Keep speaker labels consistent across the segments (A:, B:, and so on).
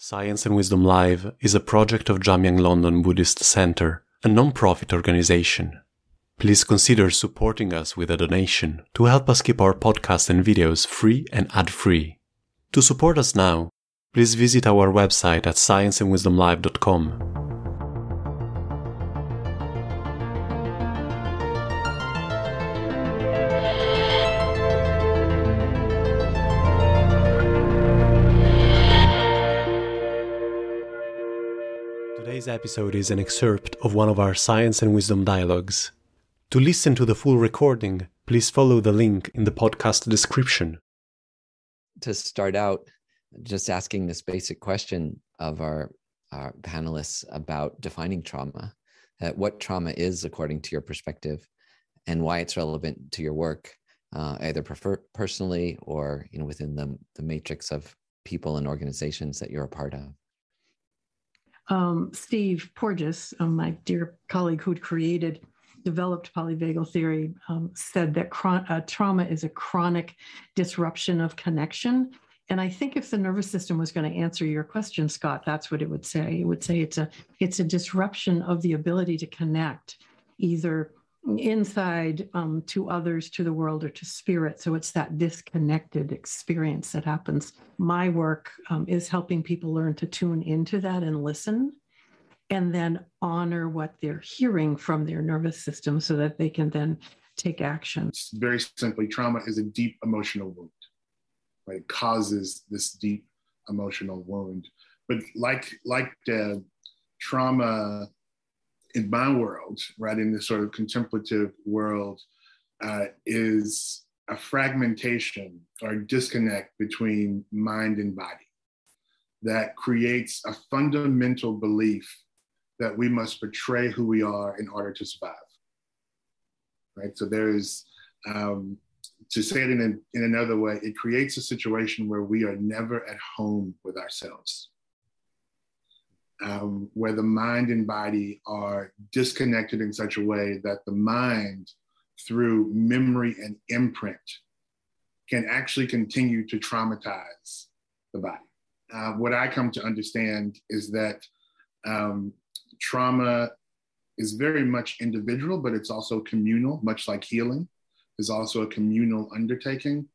A: Science and Wisdom Live is a project of Jamyang London Buddhist Center, a non-profit organization. Please consider supporting us with a donation to help us keep our podcast and videos free and ad-free. To support us now, please visit our website at scienceandwisdomlive.com. Today's episode is an excerpt of one of our Science and Wisdom dialogues. To listen to the full recording, please follow the link in the podcast description.
B: To start out, just asking this basic question of our, our panelists about defining trauma, uh, what trauma is according to your perspective, and why it's relevant to your work, uh, either prefer- personally or you know, within the, the matrix of people and organizations that you're a part of
C: um, Steve Porges, um, my dear colleague who'd created, developed polyvagal theory, um, said that uh, trauma is a chronic disruption of connection. And I think if the nervous system was going to answer your question, Scott, that's what it would say. It would say it's a it's a disruption of the ability to connect, either inside um, to others, to the world, or to spirit. So it's that disconnected experience that happens. My work um, is helping people learn to tune into that and listen, and then honor what they're hearing from their nervous system so that they can then take action.
D: Very simply, trauma is a deep emotional wound. Right? It causes this deep emotional wound. But like like the trauma in my world, right, in this sort of contemplative world, uh, is a fragmentation or disconnect between mind and body that creates a fundamental belief that we must betray who we are in order to survive. Right. So there's, um, to say it in, a, in another way, it creates a situation where we are never at home with ourselves um, where the mind and body are disconnected in such a way that the mind, through memory and imprint, can actually continue to traumatize the body. Uh, what I come to understand is that um, trauma is very much individual, but it's also communal, much like healing is also a communal undertaking.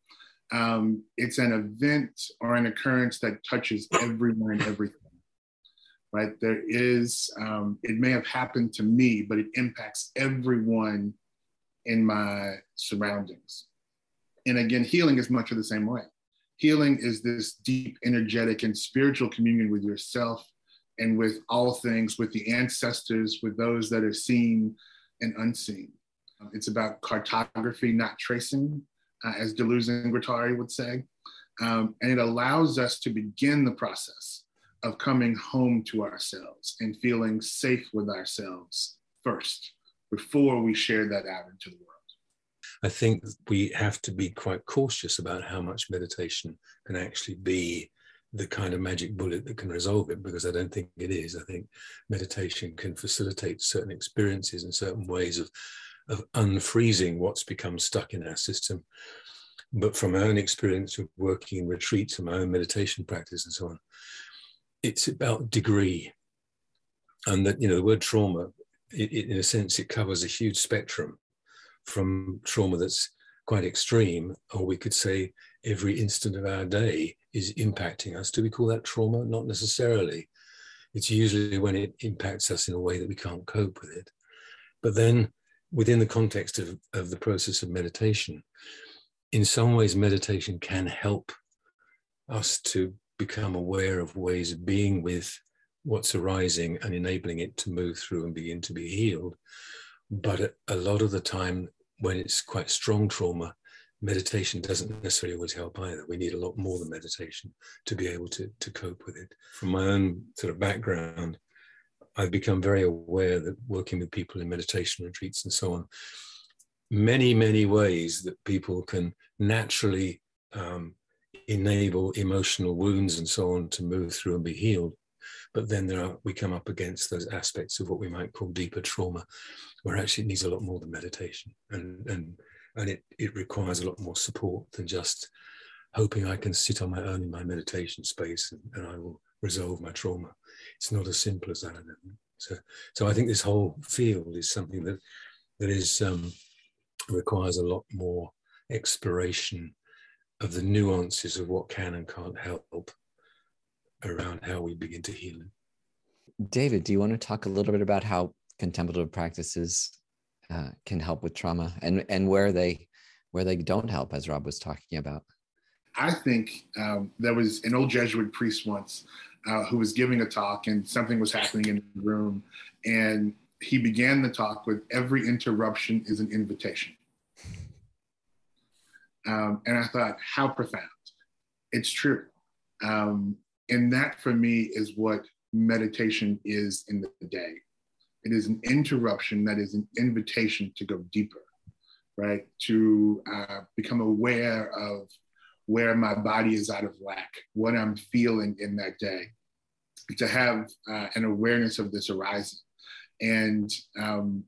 D: Um, it's an event or an occurrence that touches everyone and everything right? There is, um, it may have happened to me, but it impacts everyone in my surroundings. And again, healing is much of the same way. Healing is this deep, energetic, and spiritual communion with yourself and with all things, with the ancestors, with those that are seen and unseen. It's about cartography, not tracing, uh, as Deleuze and Guattari would say. Um, and it allows us to begin the process of coming home to ourselves and feeling safe with ourselves first before we share that out into the world.
E: I think we have to be quite cautious about how much meditation can actually be the kind of magic bullet that can resolve it because I don't think it is. I think meditation can facilitate certain experiences and certain ways of, of unfreezing what's become stuck in our system. But from my own experience of working in retreats and my own meditation practice and so on, it's about degree. And that you know the word trauma it, it, in a sense it covers a huge spectrum from trauma that's quite extreme or we could say every instant of our day is impacting us. Do we call that trauma? Not necessarily. It's usually when it impacts us in a way that we can't cope with it. But then within the context of, of the process of meditation in some ways meditation can help us to become aware of ways of being with what's arising and enabling it to move through and begin to be healed. But a lot of the time, when it's quite strong trauma, meditation doesn't necessarily always help either. We need a lot more than meditation to be able to, to cope with it. From my own sort of background, I've become very aware that working with people in meditation retreats and so on, many, many ways that people can naturally um, enable emotional wounds and so on to move through and be healed. But then there are, we come up against those aspects of what we might call deeper trauma, where actually it needs a lot more than meditation. And, and, and it, it requires a lot more support than just hoping I can sit on my own in my meditation space and, and I will resolve my trauma. It's not as simple as that. So, so I think this whole field is something that that is um, requires a lot more exploration of the nuances of what can and can't help around how we begin to heal.
B: David, do you want to talk a little bit about how contemplative practices uh, can help with trauma and and where they where they don't help, as Rob was talking about?
D: I think um, there was an old Jesuit priest once uh, who was giving a talk, and something was happening in the room, and he began the talk with "Every interruption is an invitation." Um, and I thought, how profound. It's true. Um, and that for me is what meditation is in the day. It is an interruption that is an invitation to go deeper, right? To uh, become aware of where my body is out of whack, what I'm feeling in that day, to have uh, an awareness of this arising. And, um,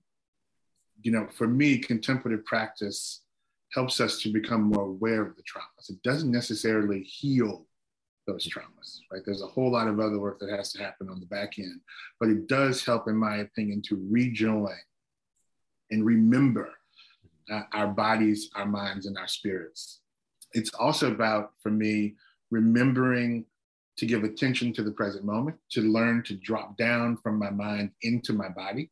D: you know, for me, contemplative practice helps us to become more aware of the traumas. It doesn't necessarily heal those traumas, right? There's a whole lot of other work that has to happen on the back end, but it does help, in my opinion, to rejoin and remember uh, our bodies, our minds, and our spirits. It's also about, for me, remembering to give attention to the present moment, to learn to drop down from my mind into my body.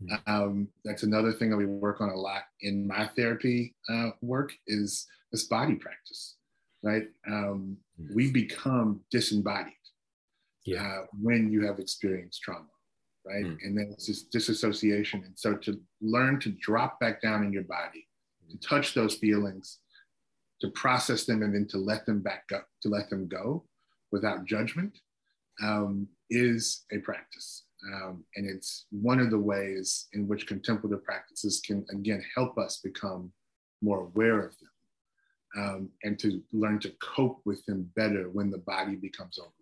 D: Hmm. Um, that's another thing that we work on a lot in my therapy uh, work is this body practice right? Um, mm-hmm. we become disembodied yeah. uh, when you have experienced trauma, right? Mm. And then it's this disassociation. And so to learn to drop back down in your body, to touch those feelings, to process them, and then to let them back up, to let them go without judgment, um, is a practice. Um, and it's one of the ways in which contemplative practices can, again, help us become more aware of them um, and to learn to cope with them better when the body becomes overwhelmed.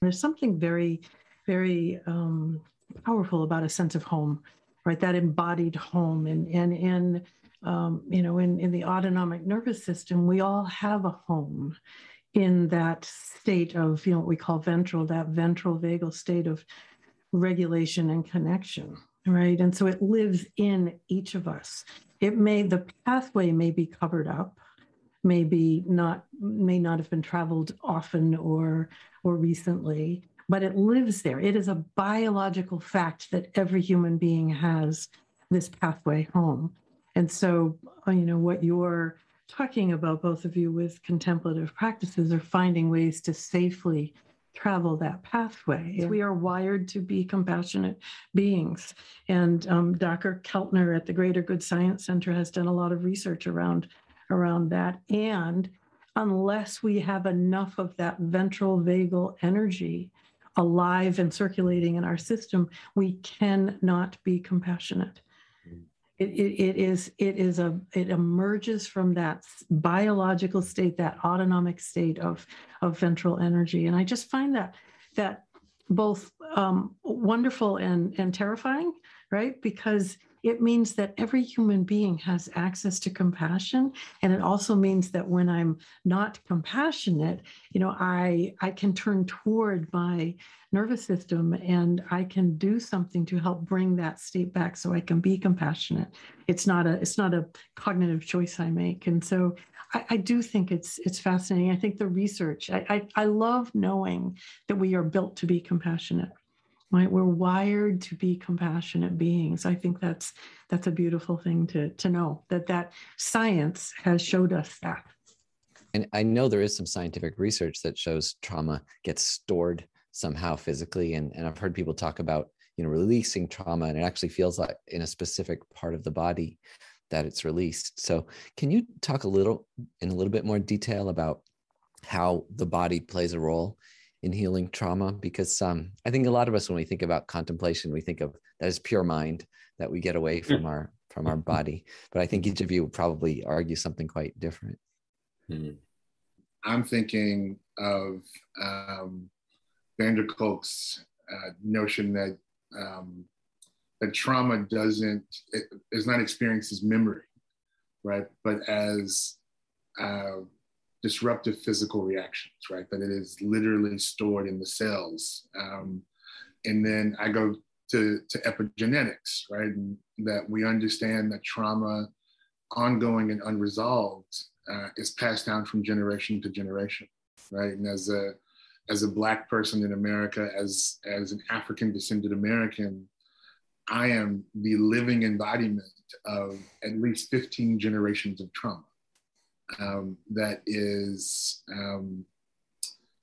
C: There's something very, very um, powerful about a sense of home, right? That embodied home, and and um, you know, in in the autonomic nervous system, we all have a home in that state of you know what we call ventral, that ventral vagal state of regulation and connection, right? And so it lives in each of us. It may the pathway may be covered up maybe not may not have been traveled often or or recently but it lives there. It is a biological fact that every human being has this pathway home. And so you know what you're talking about both of you with contemplative practices are finding ways to safely travel that pathway. Yeah. We are wired to be compassionate beings. And um, Dr. Keltner at the Greater Good Science Center has done a lot of research around, around that. And unless we have enough of that ventral vagal energy alive and circulating in our system, we cannot be compassionate. It, it, it is it is a it emerges from that biological state that autonomic state of of ventral energy. And i just find that that both um, wonderful and and terrifying right? Because it means that every human being has access to compassion. And it also means that when i'm not compassionate you know i i can turn toward my nervous system and i can do something to help bring that state back so i can be compassionate. It's not a it's not a cognitive choice i make. And so i, I do think it's it's fascinating. I think the research I, I i love knowing that we are built to be compassionate right we're wired to be compassionate beings. I think that's that's a beautiful thing to to know that that science has showed us that.
B: And i know there is some scientific research that shows trauma gets stored somehow physically. And, and i've heard people talk about you know releasing trauma and it actually feels like in a specific part of the body that it's released. So can you talk a little in a little bit more detail about how the body plays a role in healing trauma because um, I think a lot of us when we think about contemplation we think of that as pure mind that we get away from our from our body but I think each of you would probably argue something quite different.
D: Hmm. I'm thinking of um, van Kolk's uh, notion that um, that trauma doesn't is not experienced as memory, right? But as uh, disruptive physical reactions, right? That it is literally stored in the cells. Um, and then I go to, to epigenetics, right? And that we understand that trauma, ongoing and unresolved, uh, is passed down from generation to generation, right? And as a as a black person in America, as as an African descended American, I am the living embodiment of at least 15 generations of trauma um, that is um,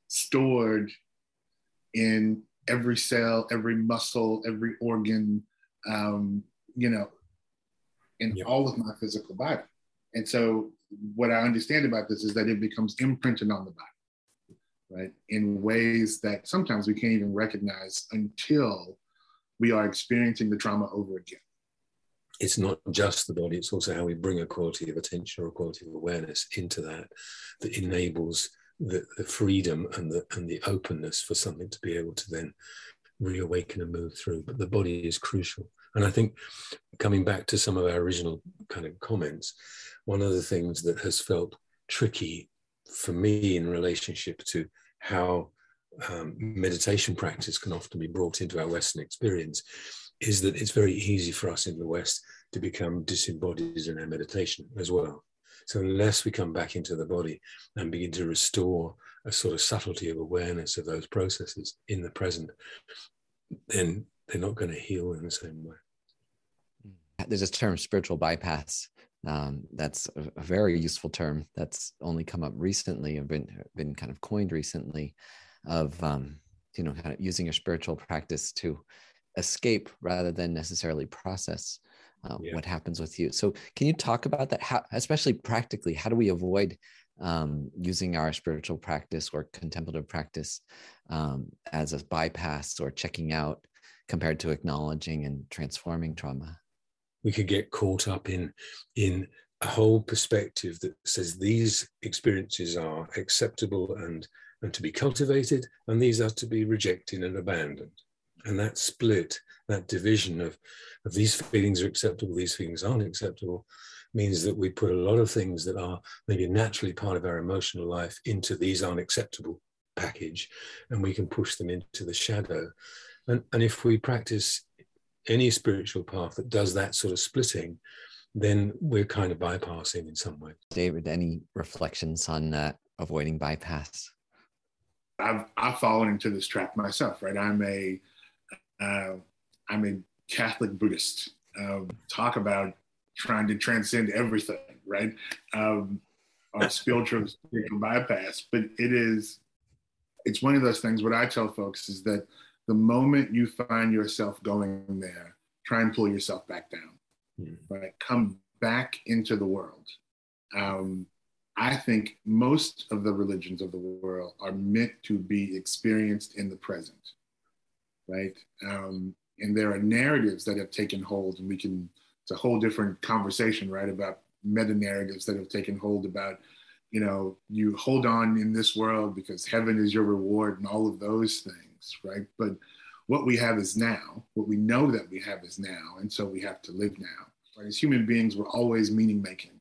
D: stored in every cell, every muscle, every organ, um, you know, in yeah. all of my physical body. And so, what I understand about this is that it becomes imprinted on the body, right, in ways that sometimes we can't even recognize until we are experiencing the trauma over again.
E: It's not just the body, it's also how we bring a quality of attention or a quality of awareness into that that enables the, the freedom and the, and the openness for something to be able to then reawaken and move through. But the body is crucial. And I think coming back to some of our original kind of comments, one of the things that has felt tricky for me in relationship to how um, meditation practice can often be brought into our Western experience is that it's very easy for us in the West to become disembodied in our meditation as well. So unless we come back into the body and begin to restore a sort of subtlety of awareness of those processes in the present, then they're not going to heal in the same way.
B: There's a term, spiritual bypass. Um, that's a, very useful term that's only come up recently and been been kind of coined recently, of um, you know kind of using your spiritual practice to escape rather than necessarily process uh, yeah. what happens with you. So, can you talk about that? How, especially practically, how do we avoid um, using our spiritual practice or contemplative practice um, as a bypass or checking out compared to acknowledging and transforming trauma?
E: We could get caught up in in a whole perspective that says these experiences are acceptable and and to be cultivated, and these are to be rejected and abandoned. And that split, that division of, of these feelings are acceptable, these feelings aren't acceptable, means that we put a lot of things that are maybe naturally part of our emotional life into these aren't acceptable package, and we can push them into the shadow. And, and if we practice any spiritual path that does that sort of splitting, then we're kind of bypassing in some way.
B: David, any reflections on uh, avoiding bypass?
D: I've I've fallen into this trap myself, right? I'm a uh, a Catholic Buddhist. Uh, talk about trying to transcend everything, right? Um, spiritual, spiritual bypass, but it is it's one of those things. What I tell folks is that the moment you find yourself going there, try and pull yourself back down, mm. right? Come back into the world. Um, I think most of the religions of the world are meant to be experienced in the present, right? Um, and there are narratives that have taken hold, and we can, it's a whole different conversation, right? About meta narratives that have taken hold about, you know, you hold on in this world because heaven is your reward and all of those things, right? But what we have is now, what we know that we have is now, and so we have to live now. Right? As human beings, we're always meaning making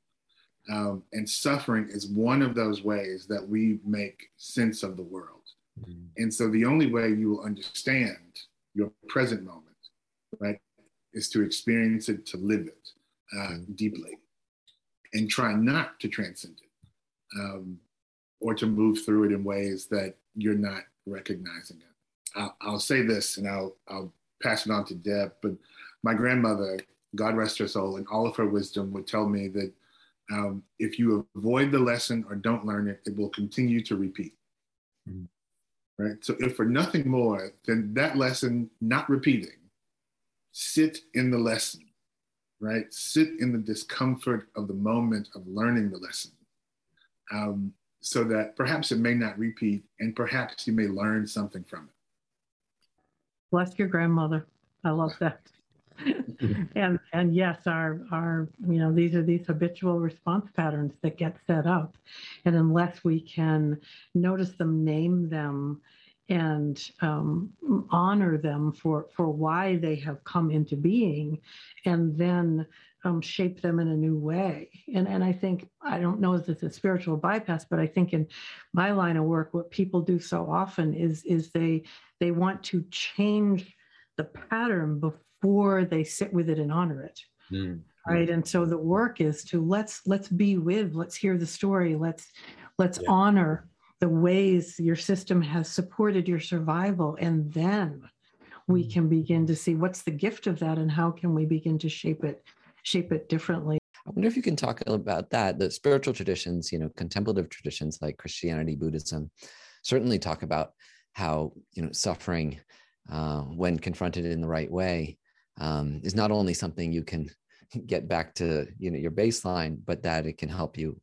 D: um, and suffering is one of those ways that we make sense of the world. Mm-hmm. And so the only way you will understand your present moment, right, is to experience it, to live it uh, mm-hmm. deeply, and try not to transcend it um, or to move through it in ways that you're not recognizing it. I'll, I'll say this and I'll, I'll pass it on to Deb, but my grandmother, God rest her soul, and all of her wisdom would tell me that um, if you avoid the lesson or don't learn it, it will continue to repeat. Mm-hmm. Right. So, if for nothing more than that lesson not repeating, sit in the lesson, right? Sit in the discomfort of the moment of learning the lesson. Um, so that perhaps it may not repeat and perhaps you may learn something from it.
C: Bless your grandmother. I love that. and and yes, our our you know these are these habitual response patterns that get set up, and unless we can notice them, name them, and um, honor them for for why they have come into being, and then um, shape them in a new way. And and I think I don't know if it's a spiritual bypass, but I think in my line of work, what people do so often is is they they want to change the pattern before they sit with it and honor it. Mm. Right. And so the work is to let's let's be with, let's hear the story, let's let's yeah. honor the ways your system has supported your survival and then we mm. can begin to see what's the gift of that and how can we begin to shape it shape it differently
B: i wonder if you can talk about that the spiritual traditions you know contemplative traditions like christianity buddhism certainly talk about how you know suffering uh, when confronted in the right way um, is not only something you can get back to you know your baseline but that it can help you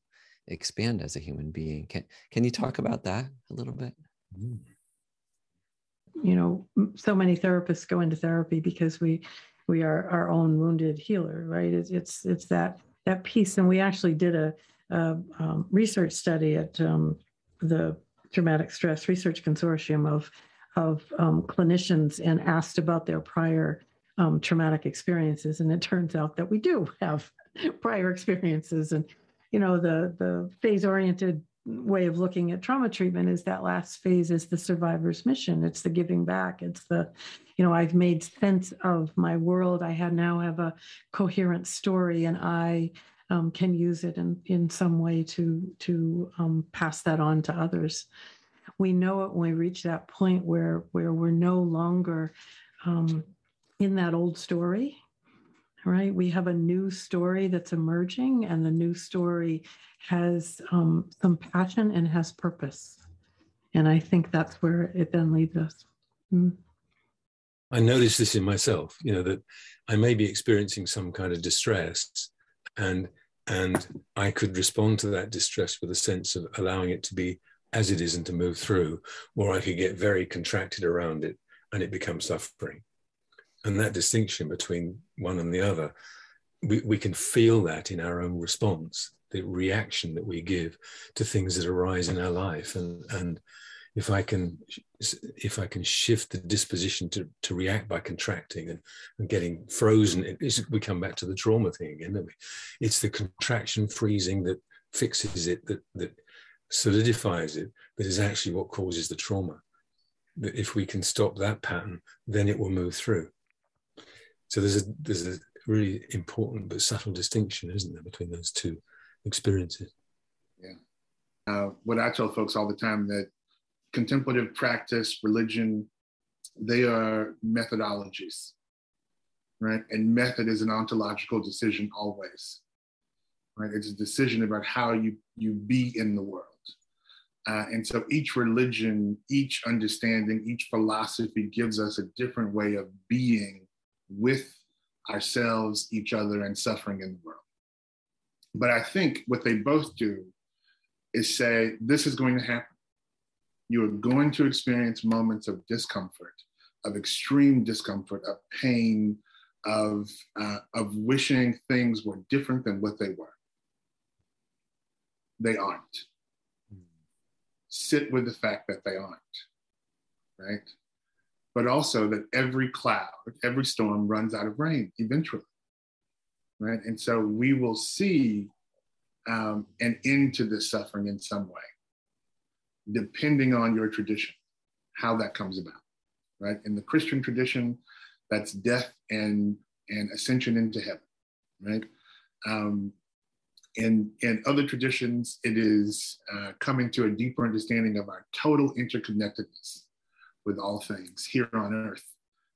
B: expand as a human being. Can can you talk about that a little bit?
C: You know, so many therapists go into therapy because we we are our own wounded healer, right? It's it's, it's that that piece, and we actually did a, a um, research study at um, the Traumatic Stress Research Consortium of of um, clinicians and asked about their prior um, traumatic experiences, and it turns out that we do have prior experiences, and you know the the phase oriented way of looking at trauma treatment is that last phase is the survivor's mission. It's the giving back. It's the you know i've made sense of my world. I have now have a coherent story and i um, can use it in, in some way to to um, pass that on to others. We know it when we reach that point where where we're no longer um, in that old story right? We have a new story that's emerging, and the new story has um, some passion and has purpose. And I think that's where it then leads us. Mm.
E: I notice this in myself, you know, that I may be experiencing some kind of distress and and I could respond to that distress with a sense of allowing it to be as it is and to move through, or I could get very contracted around it and it becomes suffering and that distinction between one and the other we, we can feel that in our own response the reaction that we give to things that arise in our life. And and if i can if i can shift the disposition to, to react by contracting and, and getting frozen we come back to the trauma thing again don't we? It's the contraction freezing that fixes it that that solidifies it that is actually what causes the trauma. That if we can stop that pattern then it will move through so there's a there's a really important but subtle distinction, isn't there, between those two experiences?
D: Yeah. Uh, what I tell folks all the time that contemplative practice, religion, they are methodologies, right? And method is an ontological decision always, right? It's a decision about how you you be in the world. Uh, and so each religion, each understanding, each philosophy gives us a different way of being with ourselves, each other, and suffering in the world. But I think what they both do is say, this is going to happen. You are going to experience moments of discomfort, of extreme discomfort, of pain, of, uh, of wishing things were different than what they were. They aren't. Sit with the fact that they aren't, right? But also that every cloud, every storm runs out of rain eventually. Right. And so we will see um, an end to this suffering in some way, depending on your tradition, how that comes about. Right. In the Christian tradition, that's death and, and ascension into heaven. Right. Um, in, in other traditions, it is uh, coming to a deeper understanding of our total interconnectedness with all things here on earth,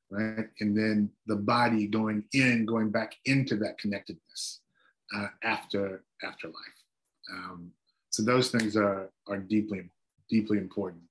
D: right? And then the body going in, going back into that connectedness uh, after afterlife. Um, so those things are are deeply deeply important.